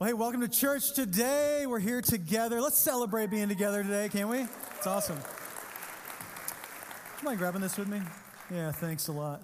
Well, hey, welcome to church today. We're here together. Let's celebrate being together today, can we? It's awesome. Am I grabbing this with me? Yeah, thanks a lot.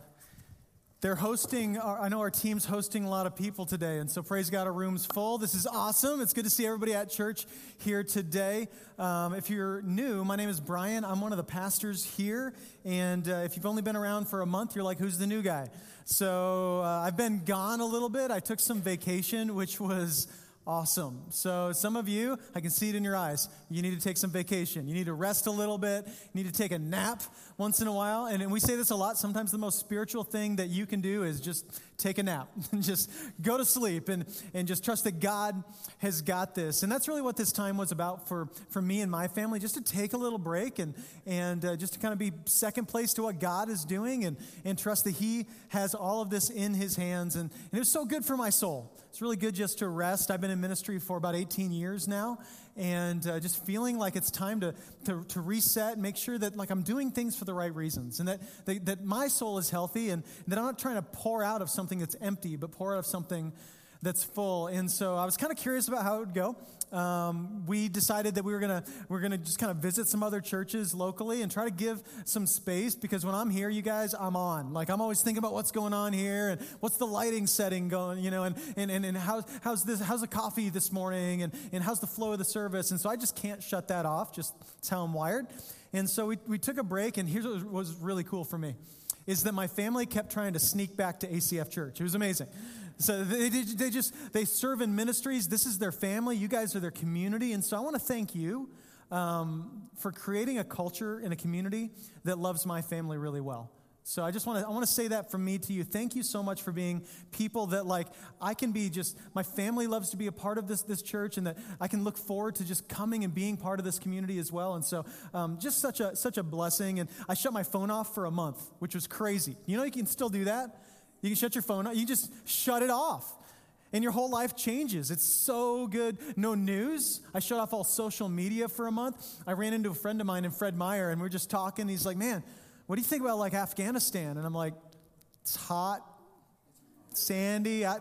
They're hosting, I know our team's hosting a lot of people today, and so praise God, our room's full. This is awesome. It's good to see everybody at church here today. Um, if you're new, my name is Brian. I'm one of the pastors here, and uh, if you've only been around for a month, you're like, who's the new guy? So uh, I've been gone a little bit. I took some vacation, which was Awesome. So, some of you, I can see it in your eyes. You need to take some vacation. You need to rest a little bit. You need to take a nap once in a while. And, and we say this a lot. Sometimes the most spiritual thing that you can do is just take a nap and just go to sleep and, and just trust that God has got this. And that's really what this time was about for, for me and my family, just to take a little break and, and uh, just to kind of be second place to what God is doing and, and trust that He has all of this in His hands. And, and it was so good for my soul. It's really good just to rest. I've been in ministry for about 18 years now, and uh, just feeling like it's time to, to, to reset and make sure that like I'm doing things for the right reasons, and that, that, that my soul is healthy, and that I'm not trying to pour out of something that's empty, but pour out of something that's full. And so I was kind of curious about how it would go. Um, we decided that we were gonna we are gonna just kind of visit some other churches locally and try to give some space because when I'm here, you guys, I'm on. Like I'm always thinking about what's going on here and what's the lighting setting going, you know, and and and, and how, how's this how's the coffee this morning and and how's the flow of the service. And so I just can't shut that off. Just that's how I'm wired. And so we, we took a break, and here's what was really cool for me is that my family kept trying to sneak back to ACF Church. It was amazing. So they, they just, they serve in ministries. This is their family. You guys are their community. And so I want to thank you um, for creating a culture in a community that loves my family really well. So I just want to I want to say that from me to you. Thank you so much for being people that like I can be just my family loves to be a part of this this church and that I can look forward to just coming and being part of this community as well. And so um, just such a such a blessing. And I shut my phone off for a month, which was crazy. You know you can still do that. You can shut your phone off. You just shut it off. And your whole life changes. It's so good. No news. I shut off all social media for a month. I ran into a friend of mine in Fred Meyer, and we are just talking. He's like, Man, what do you think about like Afghanistan? And I'm like, It's hot, sandy. I,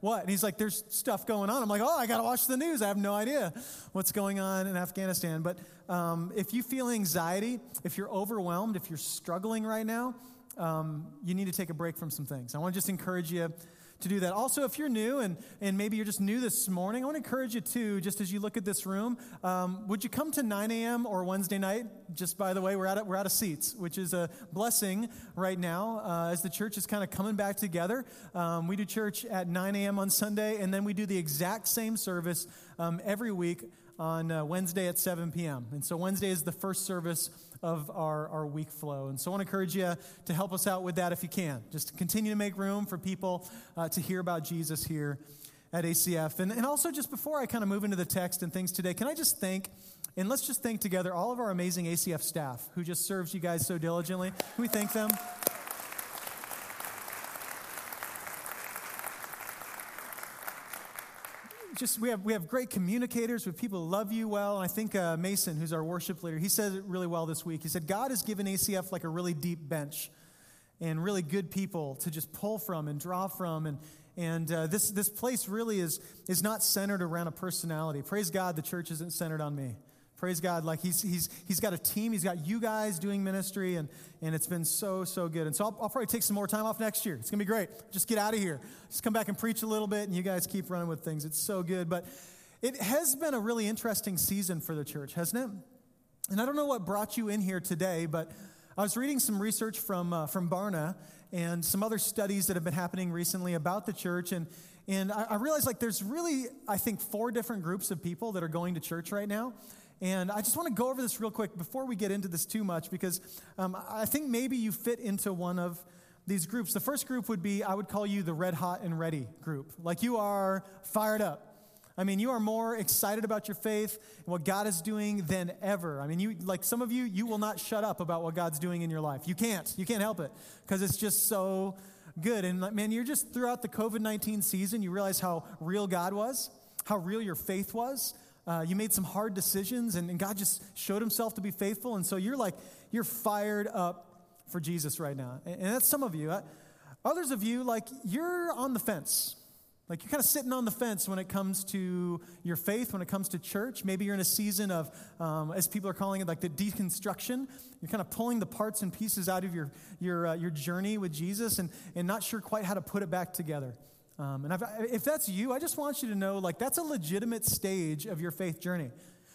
what? And he's like, There's stuff going on. I'm like, Oh, I got to watch the news. I have no idea what's going on in Afghanistan. But um, if you feel anxiety, if you're overwhelmed, if you're struggling right now, um, you need to take a break from some things. I want to just encourage you to do that. Also, if you're new and, and maybe you're just new this morning, I want to encourage you too, just as you look at this room, um, would you come to 9 a.m. or Wednesday night? Just by the way, we're out of, we're out of seats, which is a blessing right now uh, as the church is kind of coming back together. Um, we do church at 9 a.m. on Sunday, and then we do the exact same service um, every week on uh, Wednesday at 7 p.m. And so Wednesday is the first service of our, our week flow. And so I want to encourage you to help us out with that if you can. Just continue to make room for people uh, to hear about Jesus here at ACF. And, and also, just before I kind of move into the text and things today, can I just thank, and let's just thank together all of our amazing ACF staff who just serves you guys so diligently. Can we thank them? Just we have we have great communicators with people who love you well. And I think uh, Mason, who's our worship leader, he said it really well this week. He said God has given ACF like a really deep bench, and really good people to just pull from and draw from, and and uh, this this place really is is not centered around a personality. Praise God, the church isn't centered on me. Praise God. Like he's, he's, he's got a team. He's got you guys doing ministry, and, and it's been so, so good. And so I'll, I'll probably take some more time off next year. It's going to be great. Just get out of here. Just come back and preach a little bit, and you guys keep running with things. It's so good. But it has been a really interesting season for the church, hasn't it? And I don't know what brought you in here today, but I was reading some research from, uh, from Barna and some other studies that have been happening recently about the church. And, and I, I realized like there's really, I think, four different groups of people that are going to church right now. And I just want to go over this real quick before we get into this too much because um, I think maybe you fit into one of these groups. The first group would be, I would call you the red hot and ready group. Like you are fired up. I mean, you are more excited about your faith and what God is doing than ever. I mean, you like some of you, you will not shut up about what God's doing in your life. You can't. You can't help it because it's just so good. And man, you're just throughout the COVID 19 season, you realize how real God was, how real your faith was. Uh, you made some hard decisions, and, and God just showed himself to be faithful. And so you're like, you're fired up for Jesus right now. And, and that's some of you. Others of you, like, you're on the fence. Like you're kind of sitting on the fence when it comes to your faith, when it comes to church. Maybe you're in a season of, um, as people are calling it, like the deconstruction. You're kind of pulling the parts and pieces out of your, your, uh, your journey with Jesus and, and not sure quite how to put it back together. Um, and I've, if that's you, I just want you to know like that's a legitimate stage of your faith journey.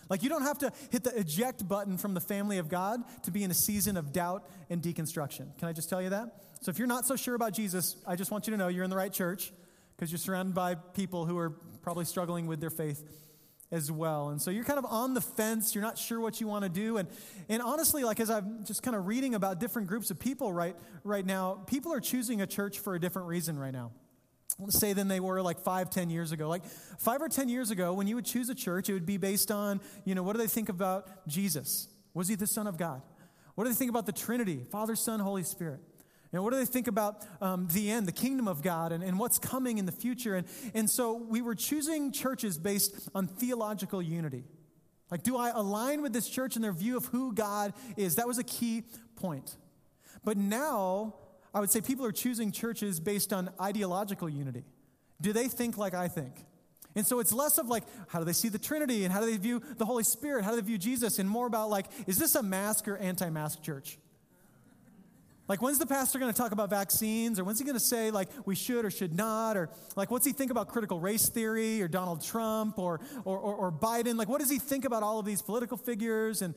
Like you don't have to hit the eject button from the family of God to be in a season of doubt and deconstruction. Can I just tell you that? So if you're not so sure about Jesus, I just want you to know you're in the right church because you're surrounded by people who are probably struggling with their faith as well. And so you're kind of on the fence, you're not sure what you want to do. And, and honestly, like as I'm just kind of reading about different groups of people right, right now, people are choosing a church for a different reason right now. Say than they were like five, ten years ago. Like five or ten years ago, when you would choose a church, it would be based on, you know, what do they think about Jesus? Was he the Son of God? What do they think about the Trinity, Father, Son, Holy Spirit? And what do they think about um, the end, the kingdom of God, and, and what's coming in the future? And, and so we were choosing churches based on theological unity. Like, do I align with this church in their view of who God is? That was a key point. But now, I would say people are choosing churches based on ideological unity. Do they think like I think? And so it's less of like, how do they see the Trinity and how do they view the Holy Spirit? How do they view Jesus? And more about like, is this a mask or anti mask church? Like, when's the pastor going to talk about vaccines? Or when's he going to say, like, we should or should not? Or, like, what's he think about critical race theory or Donald Trump or, or, or, or Biden? Like, what does he think about all of these political figures? And,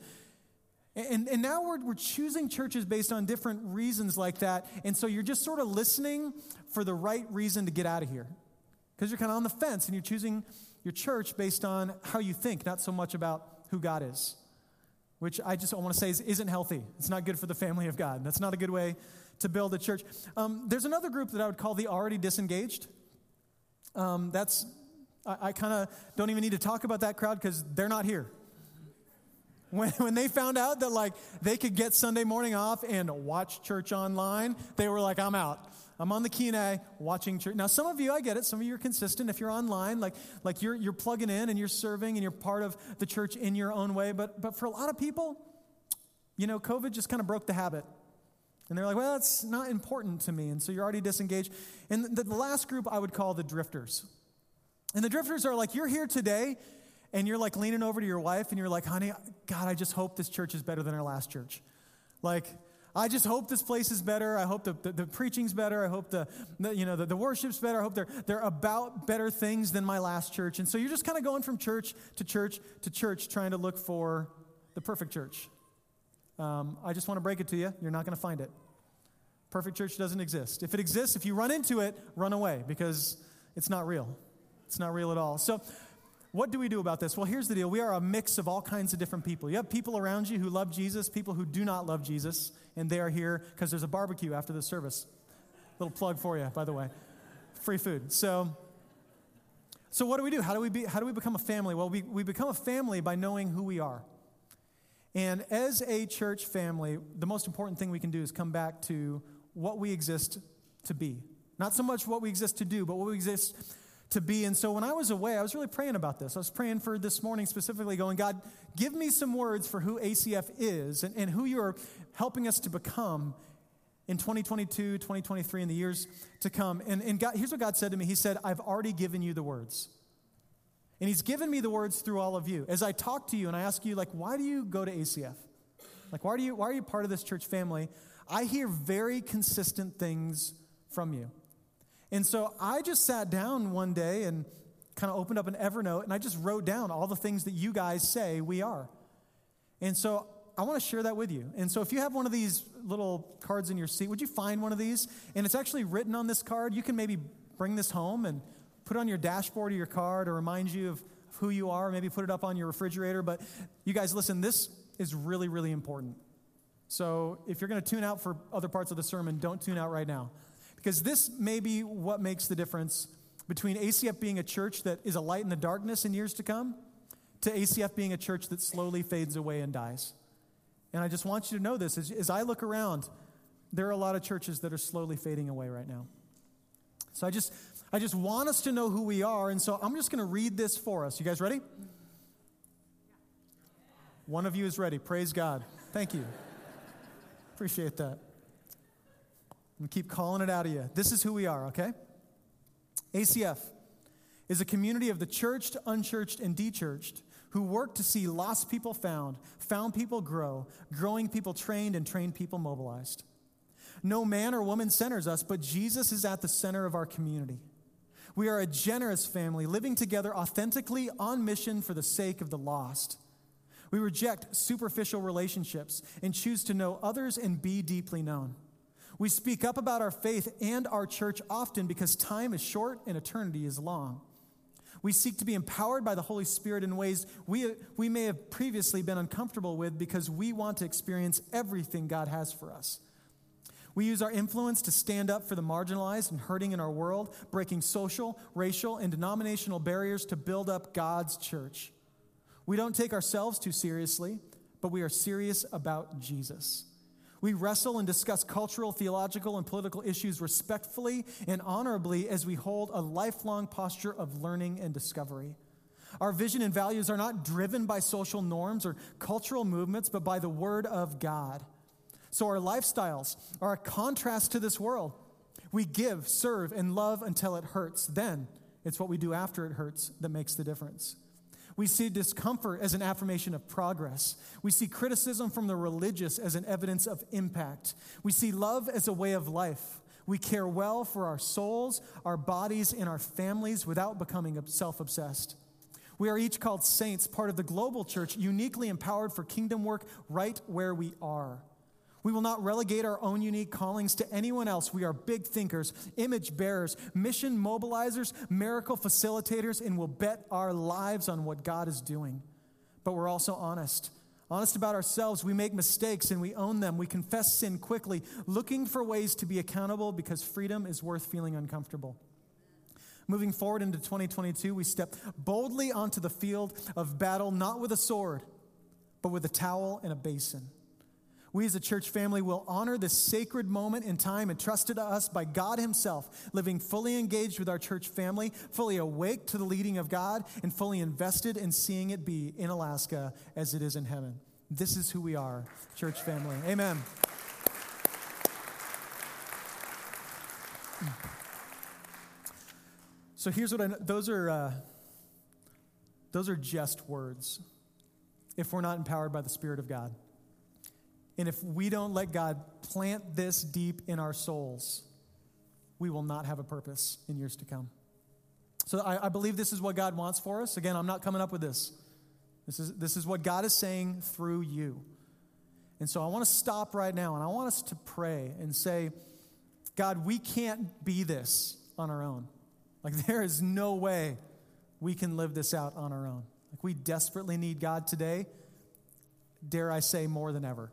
and, and now we're, we're choosing churches based on different reasons like that. And so you're just sort of listening for the right reason to get out of here. Because you're kind of on the fence and you're choosing your church based on how you think, not so much about who God is which I just want to say is, isn't healthy. It's not good for the family of God. That's not a good way to build a church. Um, there's another group that I would call the already disengaged. Um, that's, I, I kind of don't even need to talk about that crowd because they're not here. When, when they found out that like they could get Sunday morning off and watch church online, they were like, I'm out. I'm on the Kenai watching church. Now, some of you, I get it. Some of you are consistent. If you're online, like, like you're, you're plugging in and you're serving and you're part of the church in your own way. But, but for a lot of people, you know, COVID just kind of broke the habit. And they're like, well, it's not important to me. And so you're already disengaged. And the, the last group I would call the drifters. And the drifters are like, you're here today and you're like leaning over to your wife and you're like, honey, God, I just hope this church is better than our last church. Like, I just hope this place is better. I hope the, the, the preaching's better. I hope the, the you know, the, the, worship's better. I hope they're, they're about better things than my last church. And so you're just kind of going from church to church to church trying to look for the perfect church. Um, I just want to break it to you. You're not going to find it. Perfect church doesn't exist. If it exists, if you run into it, run away because it's not real. It's not real at all. So what do we do about this? Well, here's the deal. We are a mix of all kinds of different people. You have people around you who love Jesus, people who do not love Jesus, and they are here because there's a barbecue after the service. Little plug for you, by the way. Free food. So, so what do we do? How do we, be, how do we become a family? Well, we, we become a family by knowing who we are. And as a church family, the most important thing we can do is come back to what we exist to be. Not so much what we exist to do, but what we exist to be. And so when I was away, I was really praying about this. I was praying for this morning specifically, going, God, give me some words for who ACF is and, and who you're helping us to become in 2022, 2023, and the years to come. And, and God, here's what God said to me He said, I've already given you the words. And He's given me the words through all of you. As I talk to you and I ask you, like, why do you go to ACF? Like, why, do you, why are you part of this church family? I hear very consistent things from you. And so I just sat down one day and kind of opened up an Evernote and I just wrote down all the things that you guys say we are. And so I want to share that with you. And so if you have one of these little cards in your seat, would you find one of these? And it's actually written on this card. You can maybe bring this home and put it on your dashboard of your car to remind you of who you are, maybe put it up on your refrigerator. But you guys, listen, this is really, really important. So if you're going to tune out for other parts of the sermon, don't tune out right now. Because this may be what makes the difference between ACF being a church that is a light in the darkness in years to come to ACF being a church that slowly fades away and dies. And I just want you to know this as, as I look around, there are a lot of churches that are slowly fading away right now. So I just, I just want us to know who we are. And so I'm just going to read this for us. You guys ready? One of you is ready. Praise God. Thank you. Appreciate that. To keep calling it out of you. This is who we are, okay? ACF is a community of the churched, unchurched, and dechurched who work to see lost people found, found people grow, growing people trained, and trained people mobilized. No man or woman centers us, but Jesus is at the center of our community. We are a generous family living together authentically on mission for the sake of the lost. We reject superficial relationships and choose to know others and be deeply known. We speak up about our faith and our church often because time is short and eternity is long. We seek to be empowered by the Holy Spirit in ways we, we may have previously been uncomfortable with because we want to experience everything God has for us. We use our influence to stand up for the marginalized and hurting in our world, breaking social, racial, and denominational barriers to build up God's church. We don't take ourselves too seriously, but we are serious about Jesus. We wrestle and discuss cultural, theological, and political issues respectfully and honorably as we hold a lifelong posture of learning and discovery. Our vision and values are not driven by social norms or cultural movements, but by the Word of God. So our lifestyles are a contrast to this world. We give, serve, and love until it hurts. Then it's what we do after it hurts that makes the difference. We see discomfort as an affirmation of progress. We see criticism from the religious as an evidence of impact. We see love as a way of life. We care well for our souls, our bodies, and our families without becoming self obsessed. We are each called saints, part of the global church, uniquely empowered for kingdom work right where we are. We will not relegate our own unique callings to anyone else. We are big thinkers, image bearers, mission mobilizers, miracle facilitators, and will bet our lives on what God is doing. But we're also honest. Honest about ourselves. We make mistakes and we own them. We confess sin quickly, looking for ways to be accountable because freedom is worth feeling uncomfortable. Moving forward into 2022, we step boldly onto the field of battle, not with a sword, but with a towel and a basin. We as a church family will honor this sacred moment in time entrusted to us by God Himself, living fully engaged with our church family, fully awake to the leading of God, and fully invested in seeing it be in Alaska as it is in heaven. This is who we are, church family. Amen. So here's what I know. Those are, uh, those are just words if we're not empowered by the Spirit of God. And if we don't let God plant this deep in our souls, we will not have a purpose in years to come. So I, I, believe this is what God wants for us. Again, I'm not coming up with this. This is, this is what God is saying through you. And so I want to stop right now and I want us to pray and say, God, we can't be this on our own. Like, there is no way we can live this out on our own. Like, we desperately need God today, dare I say, more than ever.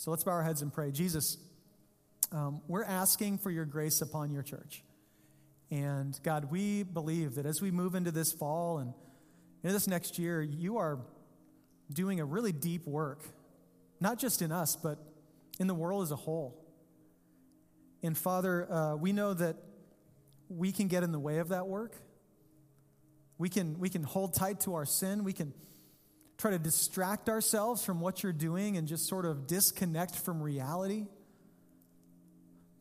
So let's bow our heads and pray. Jesus, um, we're asking for your grace upon your church. And God, we believe that as we move into this fall and into this next year, you are doing a really deep work, not just in us, but in the world as a whole. And Father, uh, we know that we can get in the way of that work. We can, we can hold tight to our sin. We can try to distract ourselves from what you're doing and just sort of disconnect from reality.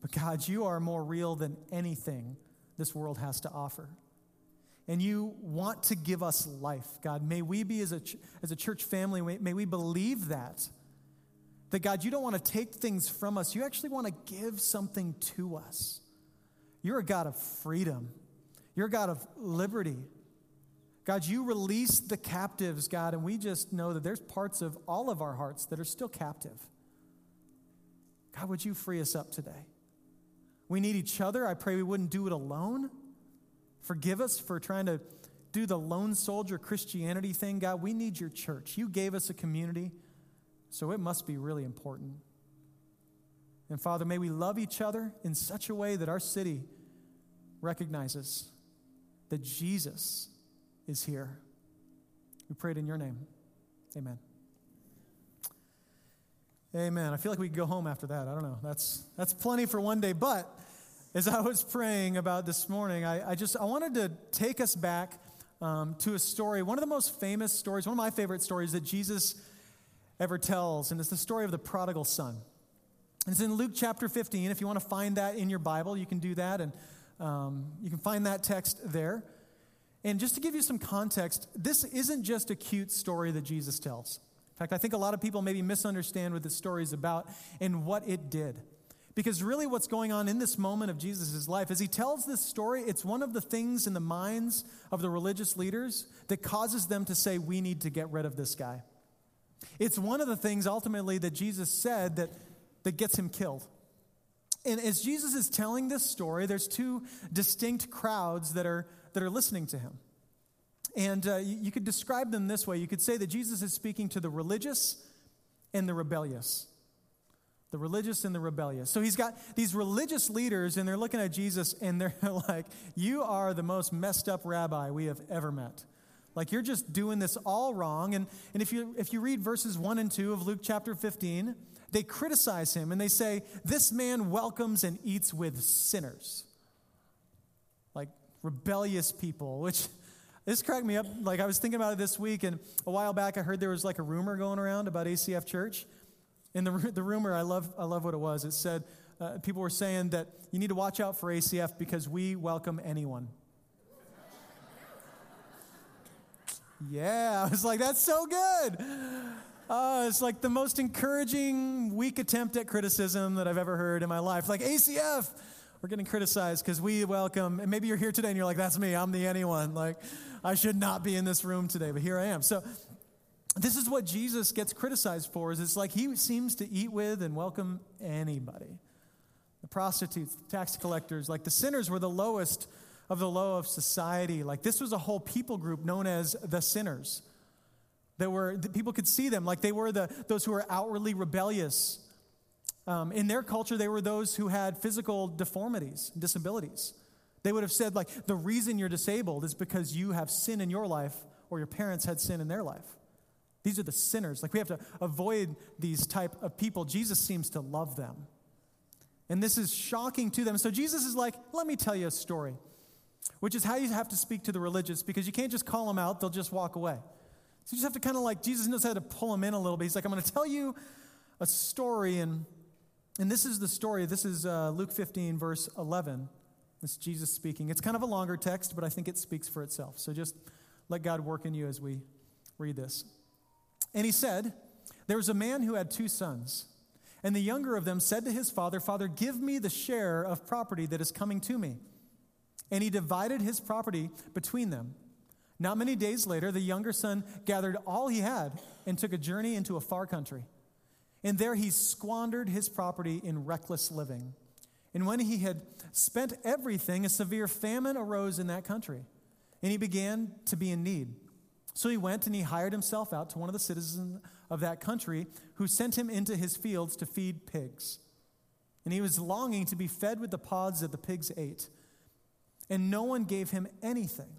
But God, you are more real than anything this world has to offer. And you want to give us life, God. May we be, as a, as a church family, may we believe that. That, God, you don't want to take things from us. You actually want to give something to us. You're a God of freedom, you're a God of liberty. God, you release the captives, God, and we just know that there's parts of all of our hearts that are still captive. God, would you free us up today? We need each other. I pray we wouldn't do it alone. Forgive us for trying to do the lone soldier Christianity thing. God, we need your church. You gave us a community, so it must be really important. And Father, may we love each other in such a way that our city recognizes that Jesus is here. We prayed in your name. Amen. Amen. I feel like we could go home after that. I don't know. That's, that's plenty for one day. But as I was praying about this morning, I, I just I wanted to take us back um, to a story, one of the most famous stories, one of my favorite stories that Jesus ever tells, and it's the story of the prodigal son. And it's in Luke chapter 15. If you want to find that in your Bible, you can do that, and um, you can find that text there. And just to give you some context, this isn't just a cute story that Jesus tells. In fact, I think a lot of people maybe misunderstand what this story is about and what it did. Because really, what's going on in this moment of Jesus' life, as he tells this story, it's one of the things in the minds of the religious leaders that causes them to say, We need to get rid of this guy. It's one of the things ultimately that Jesus said that, that gets him killed. And as Jesus is telling this story, there's two distinct crowds that are, that are listening to him. And uh, you, you could describe them this way you could say that Jesus is speaking to the religious and the rebellious. The religious and the rebellious. So he's got these religious leaders, and they're looking at Jesus, and they're like, You are the most messed up rabbi we have ever met. Like you're just doing this all wrong. And, and if, you, if you read verses 1 and 2 of Luke chapter 15, they criticize him and they say, This man welcomes and eats with sinners. Rebellious people, which this cracked me up. Like I was thinking about it this week, and a while back I heard there was like a rumor going around about ACF Church. And the, the rumor, I love, I love what it was. It said, uh, people were saying that you need to watch out for ACF because we welcome anyone. yeah, I was like, that's so good. Uh, it's like the most encouraging, weak attempt at criticism that I've ever heard in my life. Like, ACF, we're getting criticized because we welcome, and maybe you're here today and you're like, that's me, I'm the anyone. Like, I should not be in this room today, but here I am. So, this is what Jesus gets criticized for is it's like he seems to eat with and welcome anybody. The prostitutes, the tax collectors, like the sinners were the lowest of the low of society. Like this was a whole people group known as the sinners that were people could see them like they were the those who were outwardly rebellious um, in their culture they were those who had physical deformities and disabilities. They would have said like the reason you're disabled is because you have sin in your life or your parents had sin in their life. These are the sinners. Like we have to avoid these type of people. Jesus seems to love them. And this is shocking to them. So jesus is like let me tell you a story which is how you have to speak to the religious because you can't just call them out. They'll just walk away. So you just have to kind of like, Jesus knows how to pull them in a little bit. He's like, I'm going to tell you a story. And, and this is the story. This is uh, Luke 15, verse 11. This is Jesus speaking. It's kind of a longer text, but I think it speaks for itself. So just let God work in you as we read this. And he said, There was a man who had two sons. And the younger of them said to his father, Father, give me the share of property that is coming to me. And he divided his property between them. Not many days later, the younger son gathered all he had and took a journey into a far country. And there he squandered his property in reckless living. And when he had spent everything, a severe famine arose in that country, and he began to be in need. So he went and he hired himself out to one of the citizens of that country, who sent him into his fields to feed pigs. And he was longing to be fed with the pods that the pigs ate. And no one gave him anything.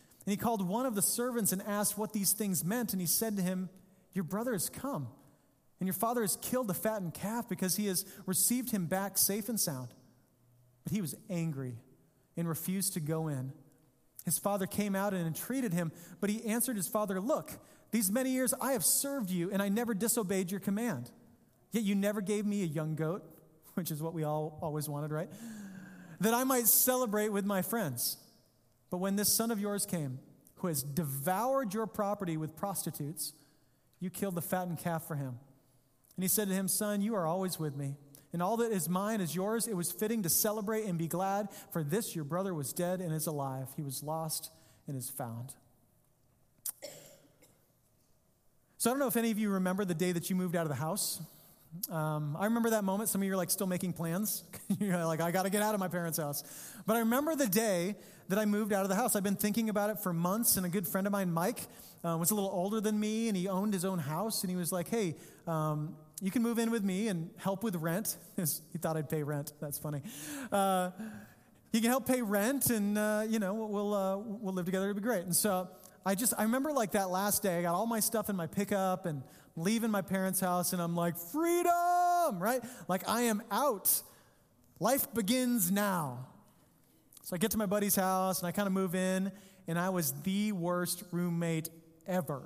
And he called one of the servants and asked what these things meant. And he said to him, Your brother has come, and your father has killed the fattened calf because he has received him back safe and sound. But he was angry and refused to go in. His father came out and entreated him, but he answered his father, Look, these many years I have served you, and I never disobeyed your command. Yet you never gave me a young goat, which is what we all always wanted, right? That I might celebrate with my friends. But when this son of yours came, who has devoured your property with prostitutes, you killed the fattened calf for him. And he said to him, Son, you are always with me and all that is mine is yours. It was fitting to celebrate and be glad, for this your brother was dead and is alive. He was lost and is found. So I don't know if any of you remember the day that you moved out of the house. Um, I remember that moment. Some of you are like still making plans. You're like, I got to get out of my parents' house. But I remember the day that I moved out of the house. I've been thinking about it for months, and a good friend of mine, Mike, uh, was a little older than me, and he owned his own house, and he was like, Hey, um, you can move in with me and help with rent. he thought I'd pay rent. That's funny. Uh, he can help pay rent, and uh, you know we'll uh, we'll live together. It'll be great. And so I just I remember like that last day. I got all my stuff in my pickup and leaving my parents' house, and I'm like freedom, right? Like I am out. Life begins now. So I get to my buddy's house and I kind of move in, and I was the worst roommate ever.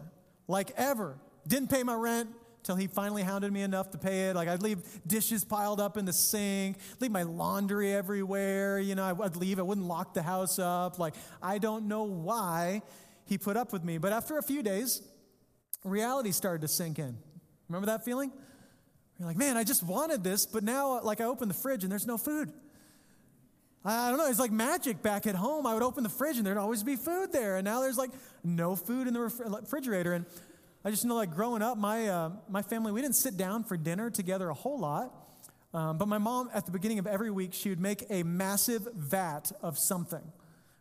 Like ever. Didn't pay my rent, till he finally hounded me enough to pay it. Like I'd leave dishes piled up in the sink, leave my laundry everywhere. You know, I'd leave. I wouldn't lock the house up. Like I don't know why he put up with me. But after a few days, reality started to sink in. Remember that feeling? You're like, man, I just wanted this, but now, like, I open the fridge and there's no food. I don't know. It's like magic back at home. I would open the fridge and there'd always be food there. And now there's like no food in the refrigerator. And I just know, like growing up, my, uh, my family, we didn't sit down for dinner together a whole lot. Um, but my mom, at the beginning of every week, she would make a massive vat of something,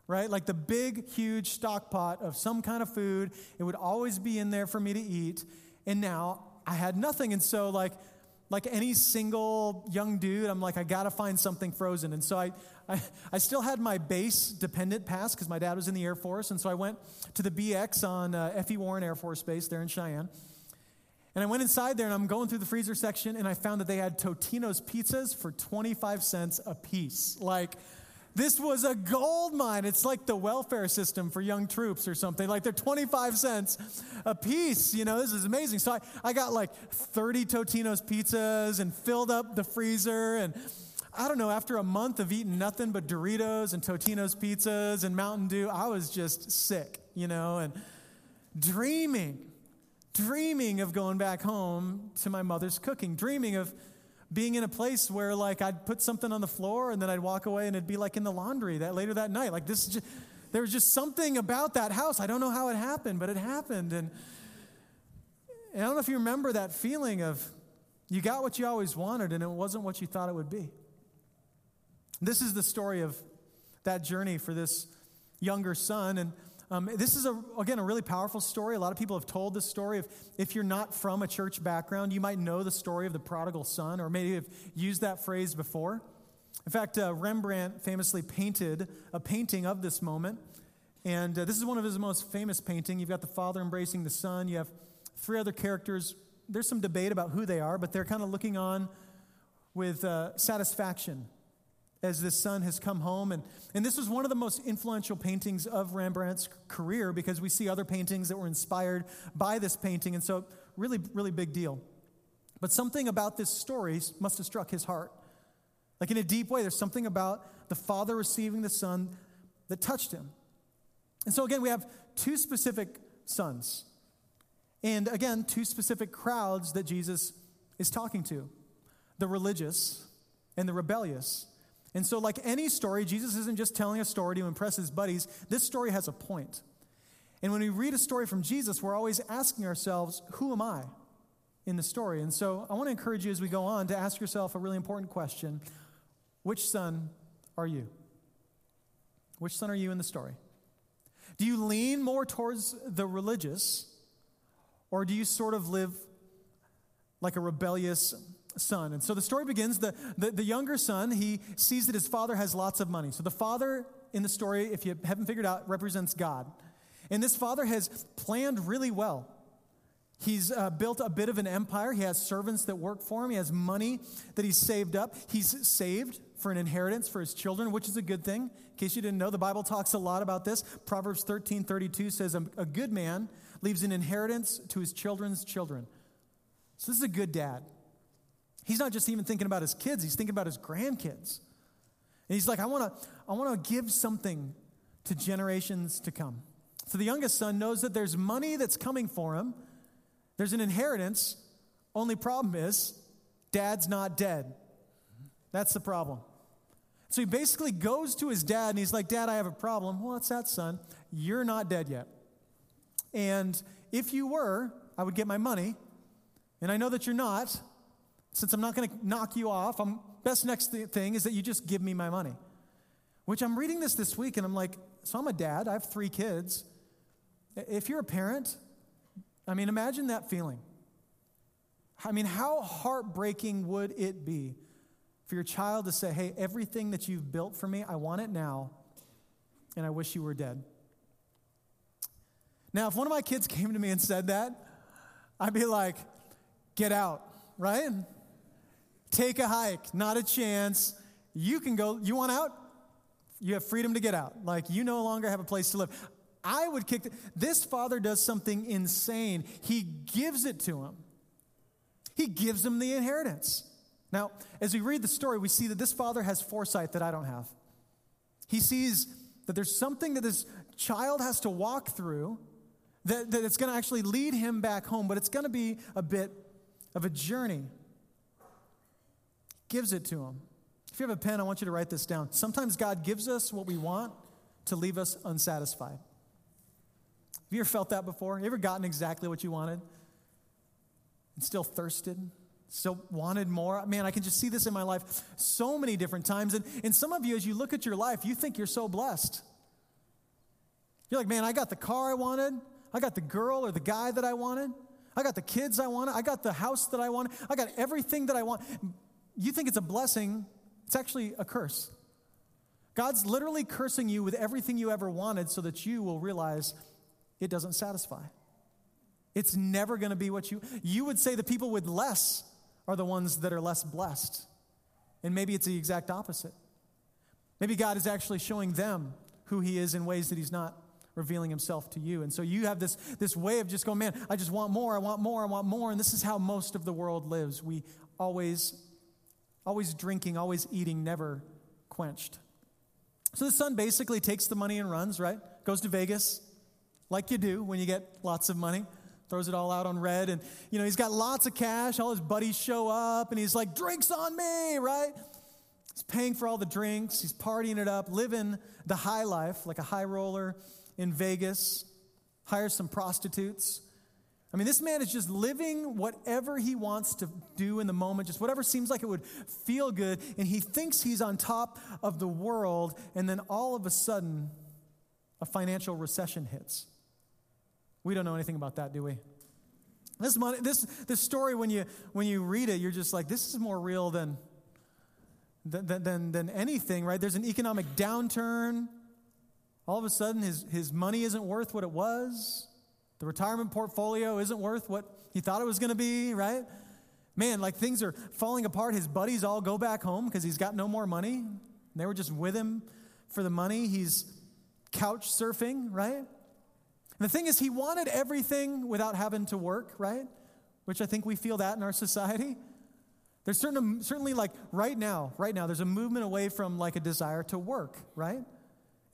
right? Like the big, huge stock pot of some kind of food. It would always be in there for me to eat. And now I had nothing. And so, like, like any single young dude, I'm like, I gotta find something frozen. And so I, I, I still had my base dependent pass because my dad was in the Air Force. And so I went to the BX on uh, F.E. Warren Air Force Base there in Cheyenne. And I went inside there and I'm going through the freezer section and I found that they had Totino's pizzas for 25 cents a piece. Like, this was a gold mine. It's like the welfare system for young troops or something. Like they're 25 cents a piece. You know, this is amazing. So I, I got like 30 Totino's pizzas and filled up the freezer and I don't know, after a month of eating nothing but Doritos and Totino's pizzas and Mountain Dew, I was just sick, you know, and dreaming, dreaming of going back home to my mother's cooking, dreaming of being in a place where like I'd put something on the floor and then I'd walk away and it'd be like in the laundry that later that night. Like this just, there was just something about that house. I don't know how it happened, but it happened. And, and I don't know if you remember that feeling of you got what you always wanted and it wasn't what you thought it would be. This is the story of that journey for this younger son. And um, this is, a, again, a really powerful story. A lot of people have told this story. If, if you're not from a church background, you might know the story of the prodigal son, or maybe have used that phrase before. In fact, uh, Rembrandt famously painted a painting of this moment. And uh, this is one of his most famous paintings. You've got the father embracing the son. You have three other characters. There's some debate about who they are, but they're kind of looking on with uh, satisfaction as this son has come home. And, and this was one of the most influential paintings of Rembrandt's career because we see other paintings that were inspired by this painting. And so, really, really big deal. But something about this story must have struck his heart. Like in a deep way, there's something about the father receiving the son that touched him. And so, again, we have two specific sons. And again, two specific crowds that Jesus is talking to the religious and the rebellious. And so, like any story, Jesus isn't just telling a story to impress his buddies. This story has a point. And when we read a story from Jesus, we're always asking ourselves, who am I in the story? And so, I want to encourage you as we go on to ask yourself a really important question Which son are you? Which son are you in the story? Do you lean more towards the religious, or do you sort of live like a rebellious son. And so the story begins the, the, the, younger son, he sees that his father has lots of money. So the father in the story, if you haven't figured out, represents God. And this father has planned really well. He's uh, built a bit of an empire. He has servants that work for him. He has money that he's saved up. He's saved for an inheritance for his children, which is a good thing. In case you didn't know, the Bible talks a lot about this. Proverbs 13 32 says, A good man leaves an inheritance to his children's children. So this is a good dad. He's not just even thinking about his kids, he's thinking about his grandkids. And he's like, I want to I want to give something to generations to come. So the youngest son knows that there's money that's coming for him. There's an inheritance. Only problem is, dad's not dead. That's the problem. So he basically goes to his dad and he's like, Dad, I have a problem. Well, what's that, son? You're not dead yet. And if you were, I would get my money. And I know that you're not. Since I'm not going to knock you off, I'm best next thing is that you just give me my money. Which I'm reading this this week and I'm like, so I'm a dad, I have three kids. If you're a parent, I mean, imagine that feeling. I mean, how heartbreaking would it be for your child to say, Hey, everything that you've built for me, I want it now, and I wish you were dead? Now, if one of my kids came to me and said that, I'd be like, Get out, right? Take a hike, not a chance. You can go, you want out? You have freedom to get out. Like, you no longer have a place to live. I would kick. The, this father does something insane. He gives it to him. He gives him the inheritance. Now, as we read the story, we see that this father has foresight that I don't have. He sees that there's something that this child has to walk through that, that it's going to actually lead him back home, but it's going to be a bit of a journey. Gives it to him. If you have a pen, I want you to write this down. Sometimes God gives us what we want to leave us unsatisfied. Have you ever felt that before? You ever gotten exactly what you wanted and still thirsted? Still wanted more? Man, I can just see this in my life so many different times. And, and some of you, as you look at your life, you think you're so blessed. You're like, man, I got the car I wanted. I got the girl or the guy that I wanted. I got the kids I wanted. I got the house that I wanted. I got everything that I want. You think it's a blessing, it's actually a curse. God's literally cursing you with everything you ever wanted so that you will realize it doesn't satisfy. It's never going to be what you you would say the people with less are the ones that are less blessed. And maybe it's the exact opposite. Maybe God is actually showing them who he is in ways that he's not revealing himself to you. And so you have this, this way of just going, man, I just want more, I want more, I want more. And this is how most of the world lives. We always, always drinking, always eating, never quenched. So the son basically takes the money and runs, right? Goes to Vegas, like you do when you get lots of money. Throws it all out on red. And, you know, he's got lots of cash. All his buddies show up, and he's like, drinks on me, right? He's paying for all the drinks. He's partying it up, living the high life like a high roller in Vegas. Hires some prostitutes. I mean, this man is just living whatever he wants to do in the moment, just whatever seems like it would feel good. And he thinks he's on top of the world. And then all of a sudden, a financial recession hits. We don't know anything about that, do we? This, money, this, this story, when you, when you read it, you're just like, this is more real than, than, than, than anything, right? There's an economic downturn. All of a sudden, his, his money isn't worth what it was. The retirement portfolio isn't worth what he thought it was going to be, right? Man, like things are falling apart. His buddies all go back home because he's got no more money. They were just with him for the money. He's couch surfing, right? And the thing is, he wanted everything without having to work, right? Which I think we feel that in our society. There's certain, um, certainly like right now, right now, there's a movement away from like a desire to work, right?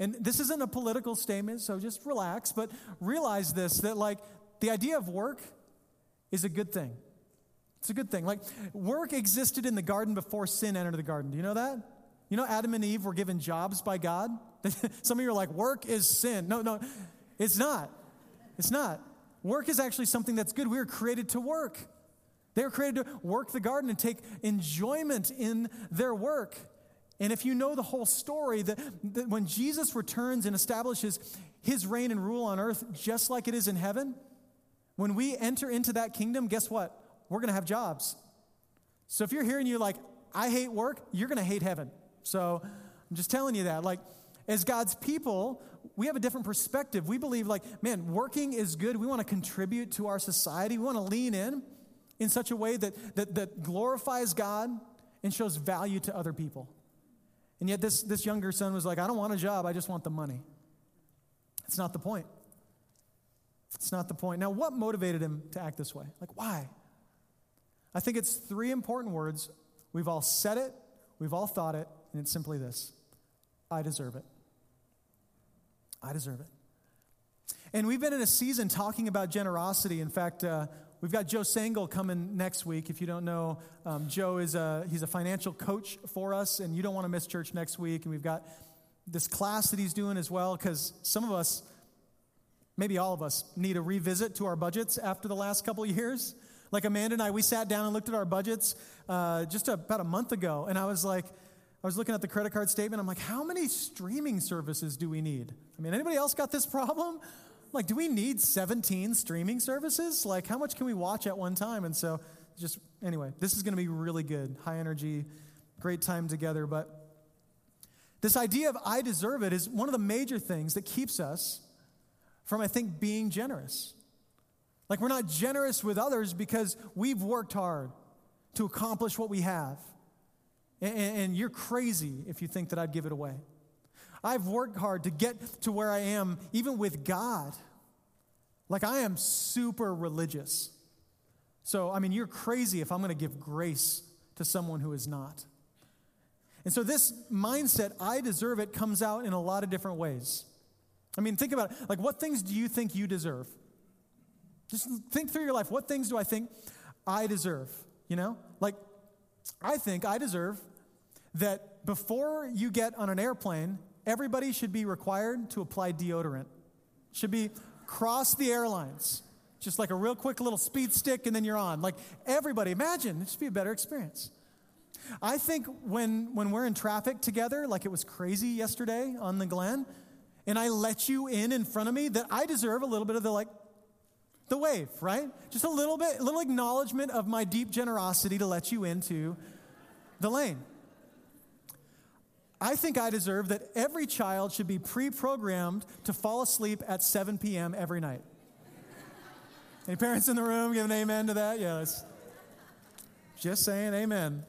And this isn't a political statement, so just relax, but realize this that like the idea of work is a good thing. It's a good thing. Like work existed in the garden before sin entered the garden. Do you know that? You know, Adam and Eve were given jobs by God? Some of you are like, work is sin. No, no, it's not. It's not. Work is actually something that's good. We were created to work. They were created to work the garden and take enjoyment in their work. And if you know the whole story, that, that when Jesus returns and establishes his reign and rule on earth just like it is in heaven, when we enter into that kingdom, guess what? We're going to have jobs. So if you're here and you're like, I hate work, you're going to hate heaven. So I'm just telling you that. Like, as God's people, we have a different perspective. We believe, like, man, working is good. We want to contribute to our society. We want to lean in in such a way that, that, that glorifies God and shows value to other people. And yet, this, this younger son was like, I don't want a job, I just want the money. It's not the point. It's not the point. Now, what motivated him to act this way? Like, why? I think it's three important words. We've all said it, we've all thought it, and it's simply this I deserve it. I deserve it. And we've been in a season talking about generosity. In fact, uh, we've got Joe Sangl coming next week. If you don't know, um, Joe is a, he's a financial coach for us, and you don't want to miss church next week. And we've got this class that he's doing as well, because some of us, maybe all of us, need a revisit to our budgets after the last couple years. Like Amanda and I, we sat down and looked at our budgets uh, just about a month ago, and I was like, I was looking at the credit card statement. I'm like, how many streaming services do we need? I mean, anybody else got this problem? Like, do we need 17 streaming services? Like, how much can we watch at one time? And so, just anyway, this is going to be really good. High energy, great time together. But this idea of I deserve it is one of the major things that keeps us from, I think, being generous. Like, we're not generous with others because we've worked hard to accomplish what we have. And, and, you're crazy if you think that I'd give it away. I've worked hard to get to where I am, even with God. Like, I am super religious. So, I mean, you're crazy if I'm going to give grace to someone who is not. And so, this mindset, I deserve it, comes out in a lot of different ways. I mean, think about it. Like, what things do you think you deserve? Just think through your life. What things do I think I deserve? You know? Like, I think I deserve that before you get on an airplane, everybody should be required to apply deodorant. Should be cross the airlines. Just like a real quick little speed stick and then you're on. Like everybody, imagine, it should be a better experience. I think when, when we're in traffic together, like it was crazy yesterday on the Glenn, and I let you in in front of me, that I deserve a little bit of the like, the wave, right? Just a little bit, a little acknowledgement of my deep generosity to let you into the lane. I think I deserve that every child should be pre programmed to fall asleep at 7 p.m. every night. Any parents in the room give an amen to that? Yes. Just saying amen.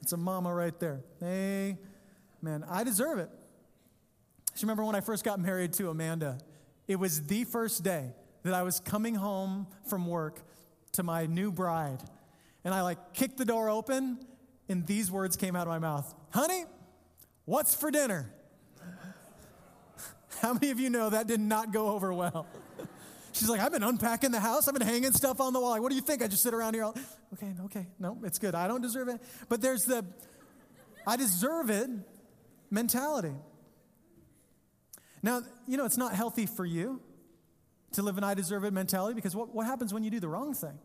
It's a mama right there. Amen. I deserve it. I remember when I first got married to Amanda, it was the first day that I was coming home from work to my new bride. And I like kicked the door open, and these words came out of my mouth Honey, What's for dinner? How many of you know that did not go over well? She's like, I've been unpacking the house. I've been hanging stuff on the wall. Like, what do you think? I just sit around here. All, okay, okay, no, it's good. I don't deserve it. But there's the I deserve it mentality. Now, you know, it's not healthy for you to live an I deserve it mentality because what, what happens when you do the wrong thing?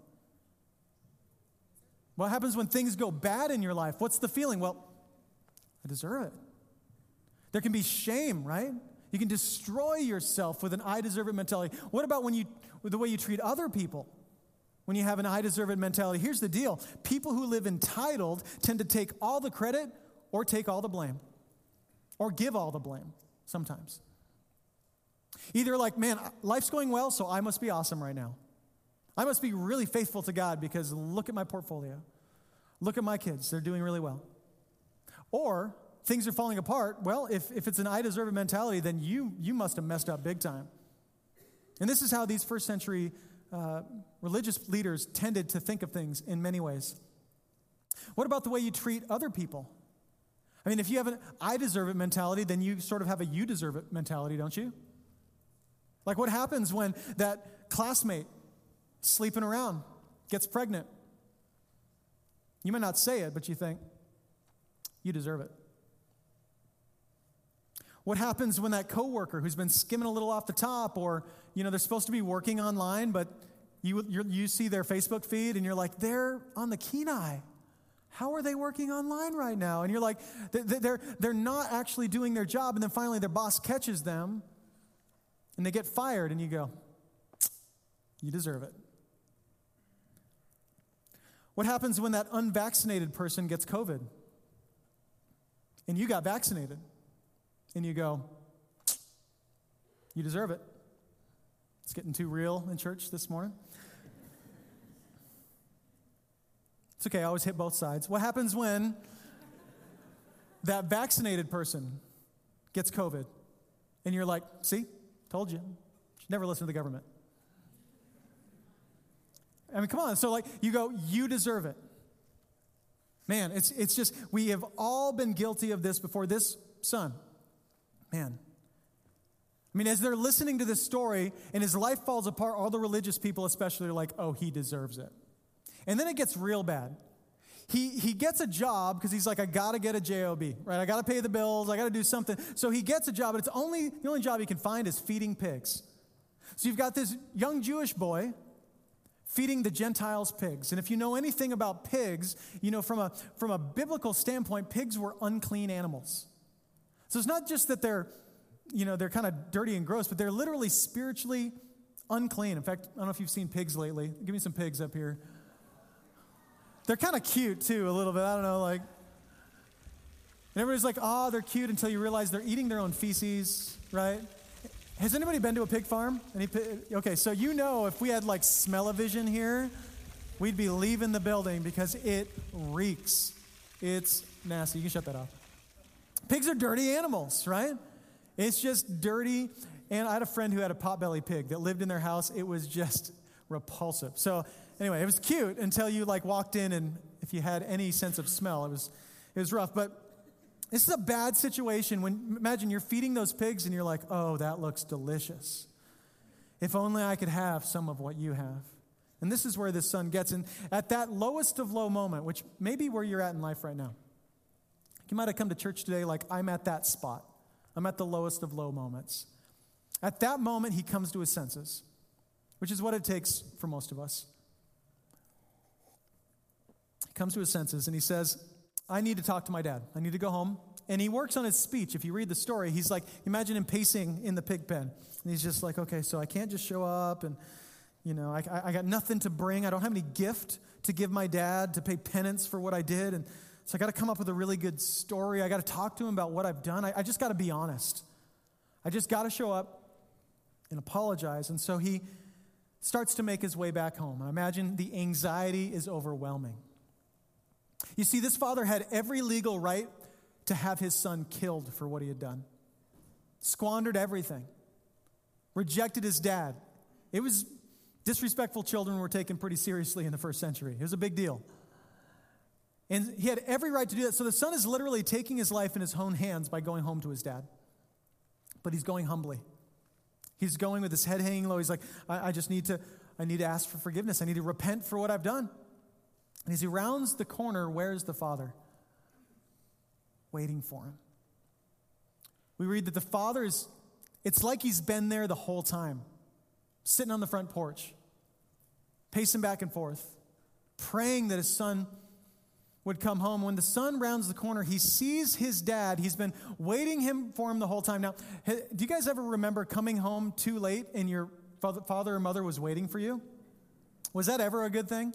What happens when things go bad in your life? What's the feeling? Well, I deserve it. There can be shame, right? You can destroy yourself with an I deserve it mentality. What about when you the way you treat other people? When you have an I deserve it mentality, here's the deal. People who live entitled tend to take all the credit or take all the blame. Or give all the blame sometimes. Either like, man, life's going well, so I must be awesome right now. I must be really faithful to God because look at my portfolio. Look at my kids, they're doing really well. Or things are falling apart. Well, if, if it's an I deserve it mentality, then you, you must have messed up big time. And this is how these first century uh, religious leaders tended to think of things in many ways. What about the way you treat other people? I mean, if you have an I deserve it mentality, then you sort of have a you deserve it mentality, don't you? Like, what happens when that classmate sleeping around gets pregnant? You may not say it, but you think, you deserve it. What happens when that coworker who's been skimming a little off the top, or you know they're supposed to be working online, but you you see their Facebook feed and you're like, they're on the Kenai. How are they working online right now? And you're like, they're they're not actually doing their job, and then finally their boss catches them, and they get fired, and you go, you deserve it. What happens when that unvaccinated person gets COVID? and you got vaccinated, and you go, You deserve it. It's getting too real in church this morning. It's okay, I always hit both sides. What happens when that vaccinated person gets COVID and you're like, see, told you, should never listen to the government? I mean, come on. So, like, you go, you deserve it. Man, it's, it's just, we have all been guilty of this before. This son, man. I mean, as they're listening to this story and his life falls apart, all the religious people, especially, are like, oh, he deserves it. And then it gets real bad. He, he gets a job because he's like, I gotta get a job, right? I gotta pay the bills, I gotta do something. So he gets a job, but it's only the only job he can find is feeding pigs. So you've got this young Jewish boy feeding the Gentiles pigs. And if you know anything about pigs, you know from a, from a biblical standpoint, pigs were unclean animals. So it's not just that they're, you know, they're kind of dirty and gross, but they're literally spiritually unclean. In fact, I don't know if you've seen pigs lately. Give me some pigs up here. They're kind of cute too, a little bit. I don't know, like. And everybody's like, oh, they're cute until you realize they're eating their own feces, right? Has anybody been to a pig farm? Any, okay, so you know if we had like smell-o-vision here, we'd be leaving the building because it reeks. It's nasty. You can shut that off. Pigs are dirty animals, right? It's just dirty. And I had a friend who had a potbelly pig that lived in their house. It was just repulsive. So anyway, it was cute until you like walked in and if you had any sense of smell, it was it was rough. But this is a bad situation when, imagine you're feeding those pigs and you're like, oh, that looks delicious. If only I could have some of what you have. And this is where this son gets. And at that lowest of low moment, which may be where you're at in life right now, you might have come to church today like, I'm at that spot. I'm at the lowest of low moments. At that moment, he comes to his senses, which is what it takes for most of us. He comes to his senses and he says, I need to talk to my dad. I need to go home. And he works on his speech. If you read the story, he's like, imagine him pacing in the pig pen. And he's just like, okay, so I can't just show up and, you know, I, I got nothing to bring. I don't have any gift to give my dad to pay penance for what I did. And so I got to come up with a really good story. I got to talk to him about what I've done. I, I just got to be honest. I just got to show up and apologize. And so he starts to make his way back home. I imagine the anxiety is overwhelming. You see, this father had every legal right to have his son killed for what he had done, squandered everything, rejected his dad. It was disrespectful children were taken pretty seriously in the first century. It was a big deal. And he had every right to do that. So the son is literally taking his life in his own hands by going home to his dad. But he's going humbly. He's going with his head hanging low. He's like, I, I just need to, I need to ask for forgiveness. I need to repent for what I've done. And as he rounds the corner, where's the father? Waiting for him. We read that the father is, it's like he's been there the whole time, sitting on the front porch, pacing back and forth, praying that his son would come home. When the son rounds the corner, he sees his dad. He's been waiting him for him the whole time. Now, do you guys ever remember coming home too late and your father or mother was waiting for you? Was that ever a good thing?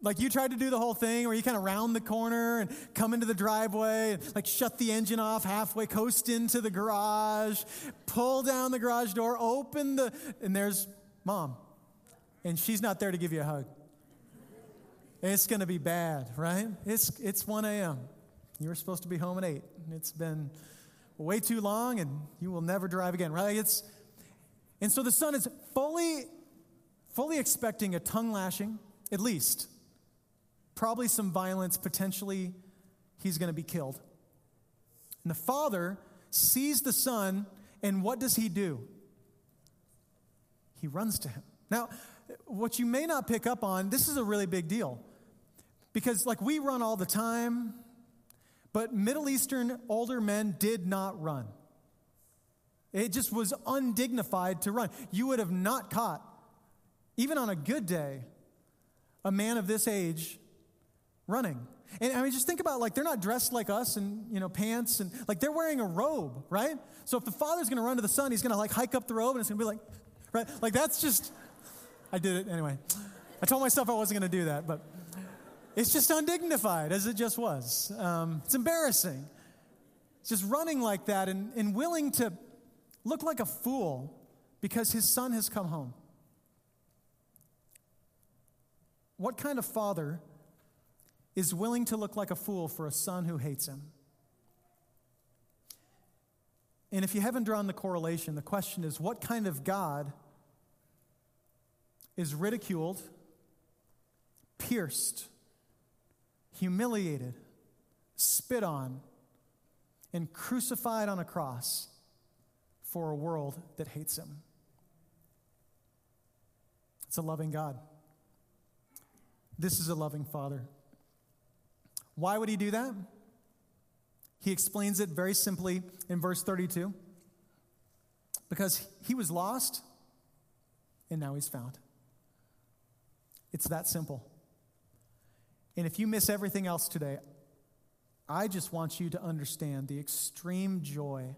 Like you tried to do the whole thing where you kind of round the corner and come into the driveway and like shut the engine off halfway, coast into the garage, pull down the garage door, open the, and there's mom. And she's not there to give you a hug. It's going to be bad, right? It's, it's 1 a.m. You were supposed to be home at 8. It's been way too long and you will never drive again, right? It's, and so the son is fully, fully expecting a tongue lashing, at least probably some violence, potentially he's going to be killed. And the father sees the son, and what does he do? He runs to him. Now, what you may not pick up on, this is a really big deal. Because, like, we run all the time, but Middle Eastern older men did not run. It just was undignified to run. You would have not caught, even on a good day, a man of this age running. And I mean, just think about like they're not dressed like us in you know pants and like they're wearing a robe, right? So if the father's going to run to the son, he's going to like hike up the robe and it's going to be like, right? Like that's just. I did it anyway. I told myself I wasn't going to do that, but it's just undignified as it just was. Um, it's embarrassing. Just running like that and, and willing to look like a fool because his son has come home? What kind of father is willing to look like a fool for a son who hates him? And if you haven't drawn the correlation, the question is what kind of God is ridiculed, pierced, humiliated, spit on, and crucified on a cross for a world that hates him? It's a loving God. This is a loving Father. Why would he do that? He explains it very simply in verse 32 because he was lost and now he's found. It's that simple. And if you miss everything else today, I just want you to understand the extreme joy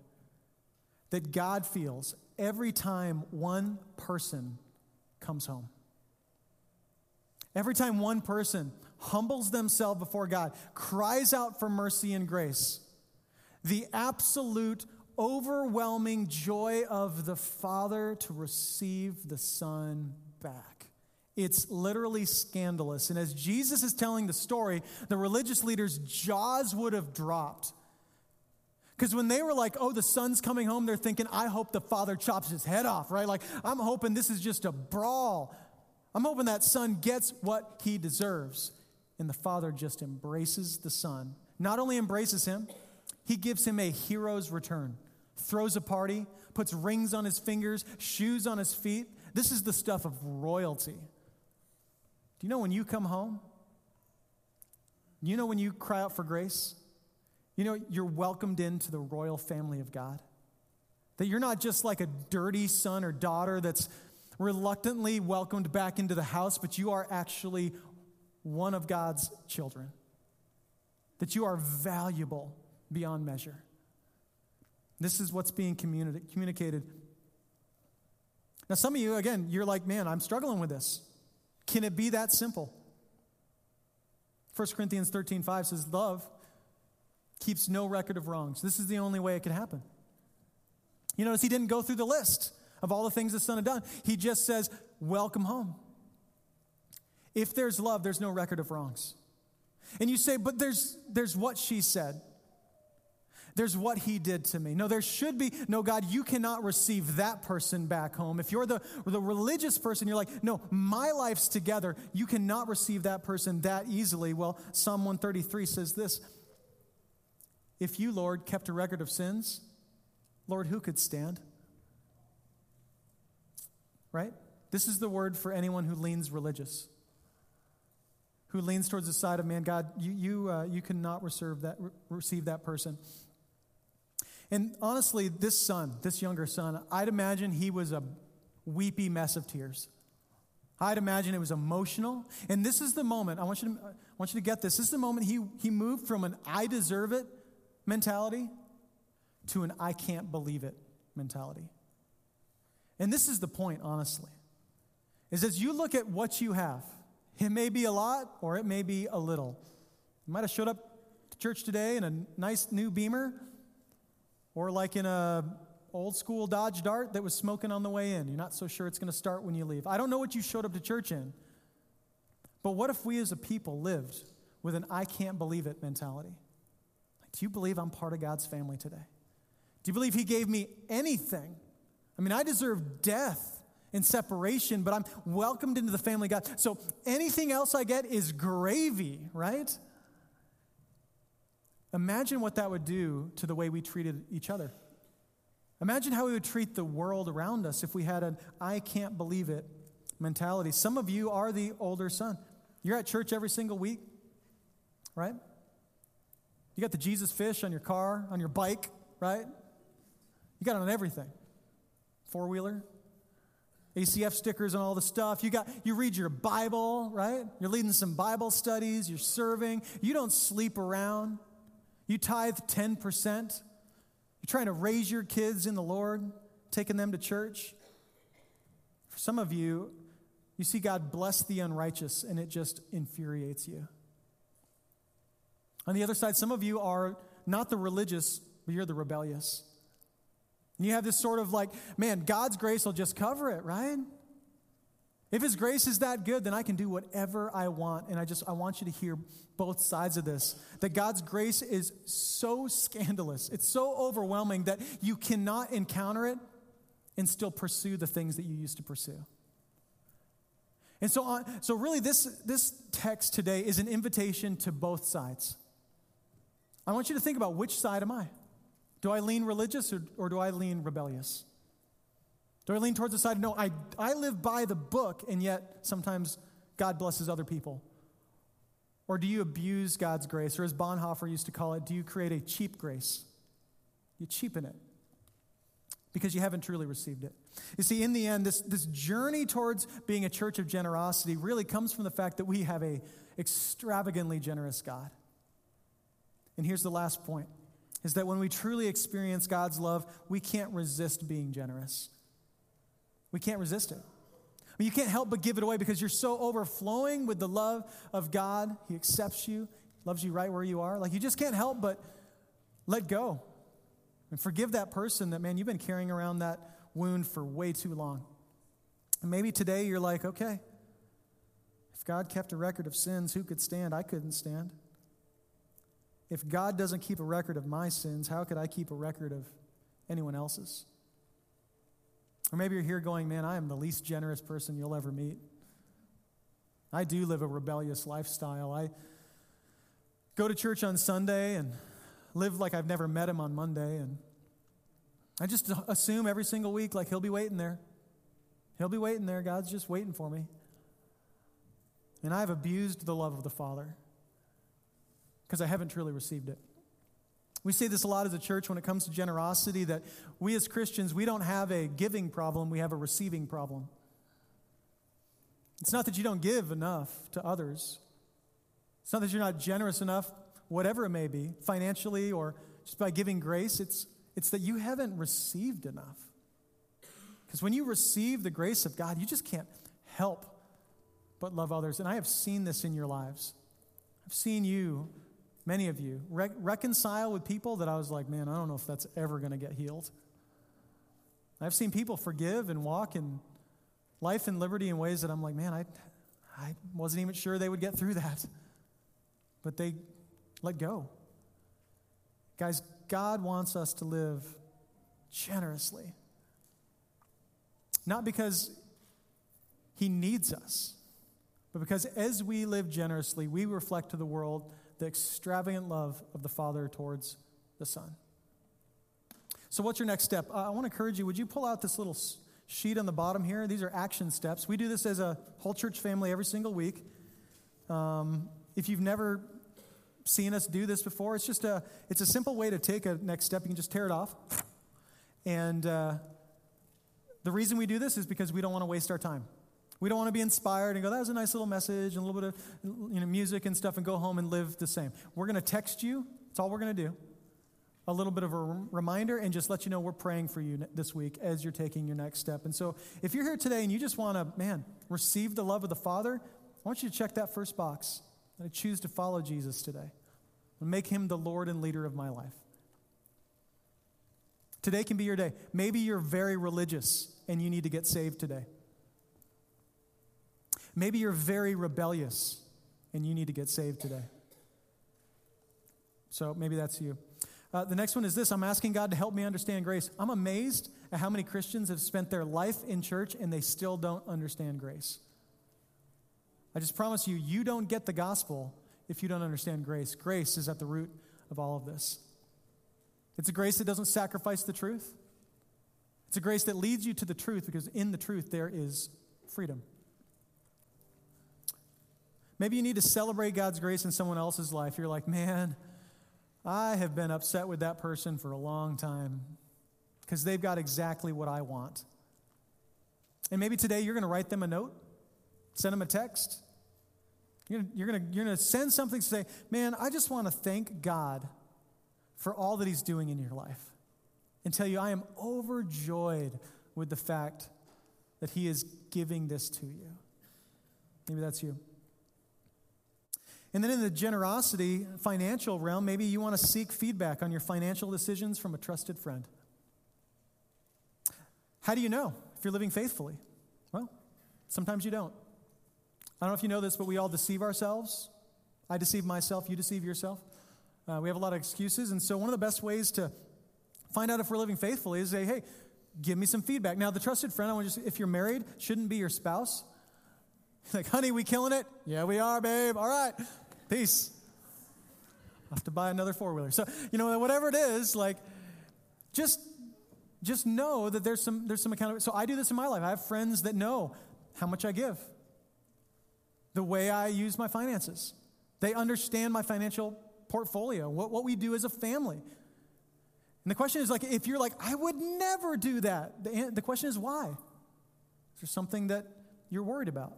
that God feels every time one person comes home. Every time one person humbles themselves before God, cries out for mercy and grace, the absolute overwhelming joy of the Father to receive the Son back. It's literally scandalous. And as Jesus is telling the story, the religious leaders' jaws would have dropped. Because when they were like, oh, the son's coming home, they're thinking, I hope the father chops his head off, right? Like, I'm hoping this is just a brawl. I'm hoping that son gets what he deserves. And the father just embraces the son. Not only embraces him, he gives him a hero's return, throws a party, puts rings on his fingers, shoes on his feet. This is the stuff of royalty. You know when you come home? You know when you cry out for grace? You know you're welcomed into the royal family of God? That you're not just like a dirty son or daughter that's reluctantly welcomed back into the house, but you are actually one of God's children. That you are valuable beyond measure. This is what's being communi- communicated. Now, some of you, again, you're like, man, I'm struggling with this. Can it be that simple? 1 Corinthians 13 5 says, Love keeps no record of wrongs. This is the only way it could happen. You notice he didn't go through the list of all the things the Son had done. He just says, Welcome home. If there's love, there's no record of wrongs. And you say, But there's, there's what she said. There's what he did to me. No, there should be, no, God, you cannot receive that person back home. If you're the, the religious person, you're like, no, my life's together. You cannot receive that person that easily. Well, Psalm 133 says this If you, Lord, kept a record of sins, Lord, who could stand? right? This is the word for anyone who leans religious, who leans towards the side of man. God, you, you, uh, you cannot reserve that, re- receive that person. And honestly, this son, this younger son, I'd imagine he was a weepy mess of tears. I'd imagine it was emotional. And this is the moment, I want you to, I want you to get this. This is the moment he, he moved from an I deserve it mentality to an I can't believe it mentality. And this is the point, honestly, is as you look at what you have, it may be a lot or it may be a little. You might have showed up to church today in a nice new Beamer or like in a old school Dodge Dart that was smoking on the way in. You're not so sure it's going to start when you leave. I don't know what you showed up to church in. But what if we as a people lived with an I can't believe it mentality? Like, do you believe I'm part of God's family today? Do you believe He gave me anything I mean, I deserve death and separation, but I'm welcomed into the family God. So anything else I get is gravy, right? Imagine what that would do to the way we treated each other. Imagine how we would treat the world around us if we had an I can't believe it mentality. Some of you are the older son. You're at church every single week, right? You got the Jesus fish on your car, on your bike, right? You got it on everything four wheeler, ACF stickers and all the stuff. You got you read your Bible, right? You're leading some Bible studies, you're serving. You don't sleep around. You tithe 10%. You're trying to raise your kids in the Lord, taking them to church. For some of you, you see God bless the unrighteous and it just infuriates you. On the other side, some of you are not the religious, but you're the rebellious. And you have this sort of like, man, God's grace will just cover it, right? If his grace is that good, then I can do whatever I want. And I just I want you to hear both sides of this. That God's grace is so scandalous. It's so overwhelming that you cannot encounter it and still pursue the things that you used to pursue. And so on, so really this this text today is an invitation to both sides. I want you to think about which side am I? Do I lean religious or, or do I lean rebellious? Do I lean towards the side? No, I, I live by the book, and yet sometimes God blesses other people. Or do you abuse God's grace? Or as Bonhoeffer used to call it, do you create a cheap grace? You cheapen it because you haven't truly received it. You see, in the end, this, this journey towards being a church of generosity really comes from the fact that we have a extravagantly generous God. And here's the last point is that when we truly experience God's love, we can't resist being generous. We can't resist it. I mean, you can't help but give it away because you're so overflowing with the love of God. He accepts you, loves you right where you are. Like, you just can't help but let go and forgive that person that, man, you've been carrying around that wound for way too long. And maybe today you're like, okay, if God kept a record of sins, who could stand? I couldn't stand. If God doesn't keep a record of my sins, how could I keep a record of anyone else's? Or maybe you're here going, man, I am the least generous person you'll ever meet. I do live a rebellious lifestyle. I go to church on Sunday and live like I've never met him on Monday. And I just assume every single week, like, he'll be waiting there. He'll be waiting there. God's just waiting for me. And I've abused the love of the Father because I haven't truly received it. We say this a lot as a church when it comes to generosity that we as Christians, we don't have a giving problem, we have a receiving problem. It's not that you don't give enough to others, it's not that you're not generous enough, whatever it may be, financially or just by giving grace. It's, it's that you haven't received enough. Because when you receive the grace of God, you just can't help but love others. And I have seen this in your lives. I've seen you many of you, re- reconcile with people that I was like, man, I don't know if that's ever going to get healed. I've seen people forgive and walk in life and liberty in ways that I'm like, man, I, I wasn't even sure they would get through that. But they let go. Guys, God wants us to live generously. Not because He needs us, but because as we live generously, we reflect to the world the extravagant love of the Father towards the Son. So, what's your next step? Uh, I want to encourage you. Would you pull out this little sheet on the bottom here? These are action steps. We do this as a whole church family every single week. Um, if you've never seen us do this before, it's just a it's a simple way to take a next step. You can just tear it off, and uh, the reason we do this is because we don't want to waste our time. We don't want to be inspired and go, that was a nice little message and a little bit of you know, music and stuff and go home and live the same. We're going to text you. That's all we're going to do. A little bit of a reminder and just let you know we're praying for you this week as you're taking your next step. And so if you're here today and you just want to, man, receive the love of the Father, I want you to check that first box. I choose to follow Jesus today and make him the Lord and leader of my life. Today can be your day. Maybe you're very religious and you need to get saved today. Maybe you're very rebellious and you need to get saved today. So maybe that's you. Uh, the next one is this I'm asking God to help me understand grace. I'm amazed at how many Christians have spent their life in church and they still don't understand grace. I just promise you, you don't get the gospel if you don't understand grace. Grace is at the root of all of this. It's a grace that doesn't sacrifice the truth, it's a grace that leads you to the truth because in the truth there is freedom. Maybe you need to celebrate God's grace in someone else's life. You're like, man, I have been upset with that person for a long time because they've got exactly what I want. And maybe today you're going to write them a note, send them a text. You're going you're to, send something to say, man, I just want to thank God for all that He's doing in your life and tell you I am overjoyed with the fact that He is giving this to you. Maybe that's you. And then in the generosity financial realm, maybe you want to seek feedback on your financial decisions from a trusted friend. How do you know if you're living faithfully? Well, sometimes you don't. I don't know if you know this, but we all deceive ourselves. I deceive myself, you deceive yourself. Uh, we have a lot of excuses. And so, one of the best ways to find out if we're living faithfully is say, hey, give me some feedback. Now, the trusted friend, I want to just, if you're married, shouldn't be your spouse. Like, honey, we killing it? Yeah, we are, babe. All right. Peace. i have to buy another four wheeler. So, you know, whatever it is, like, just just know that there's some there's some accountability. So I do this in my life. I have friends that know how much I give, the way I use my finances. They understand my financial portfolio, what, what we do as a family. And the question is like, if you're like, I would never do that, the, the question is why? Is there something that you're worried about?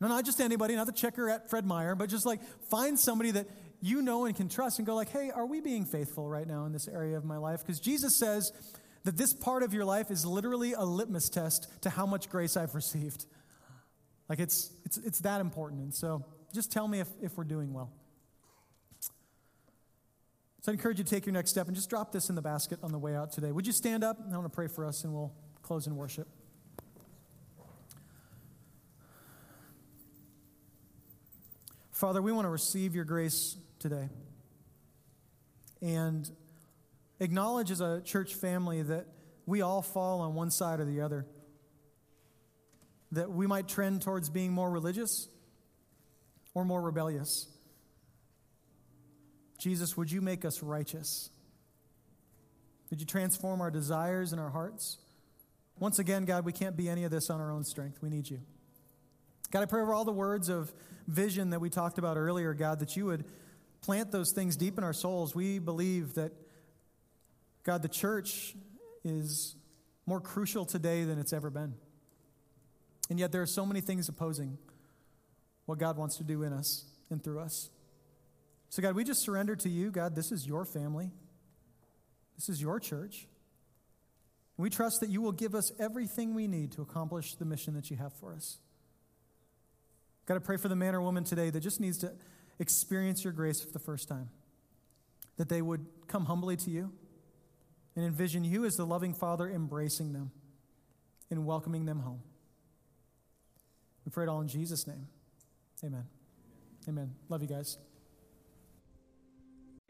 No, not just anybody, not the checker at Fred Meyer, but just like find somebody that you know and can trust and go like, hey, are we being faithful right now in this area of my life? Because Jesus says that this part of your life is literally a litmus test to how much grace I've received. Like it's, it's, it's that important. And so just tell me if, if we're doing well. So I encourage you to take your next step and just drop this in the basket on the way out today. Would you stand up? I want to pray for us and we'll close in worship. Father, we want to receive your grace today and acknowledge as a church family that we all fall on one side or the other. That we might trend towards being more religious or more rebellious. Jesus, would you make us righteous? Would you transform our desires and our hearts? Once again, God, we can't be any of this on our own strength. We need you. God, I pray over all the words of vision that we talked about earlier, God, that you would plant those things deep in our souls. We believe that, God, the church is more crucial today than it's ever been. And yet there are so many things opposing what God wants to do in us and through us. So, God, we just surrender to you. God, this is your family, this is your church. We trust that you will give us everything we need to accomplish the mission that you have for us. God, I pray for the man or woman today that just needs to experience your grace for the first time, that they would come humbly to you and envision you as the loving Father embracing them and welcoming them home. We pray it all in Jesus' name. Amen. Amen. Love you guys.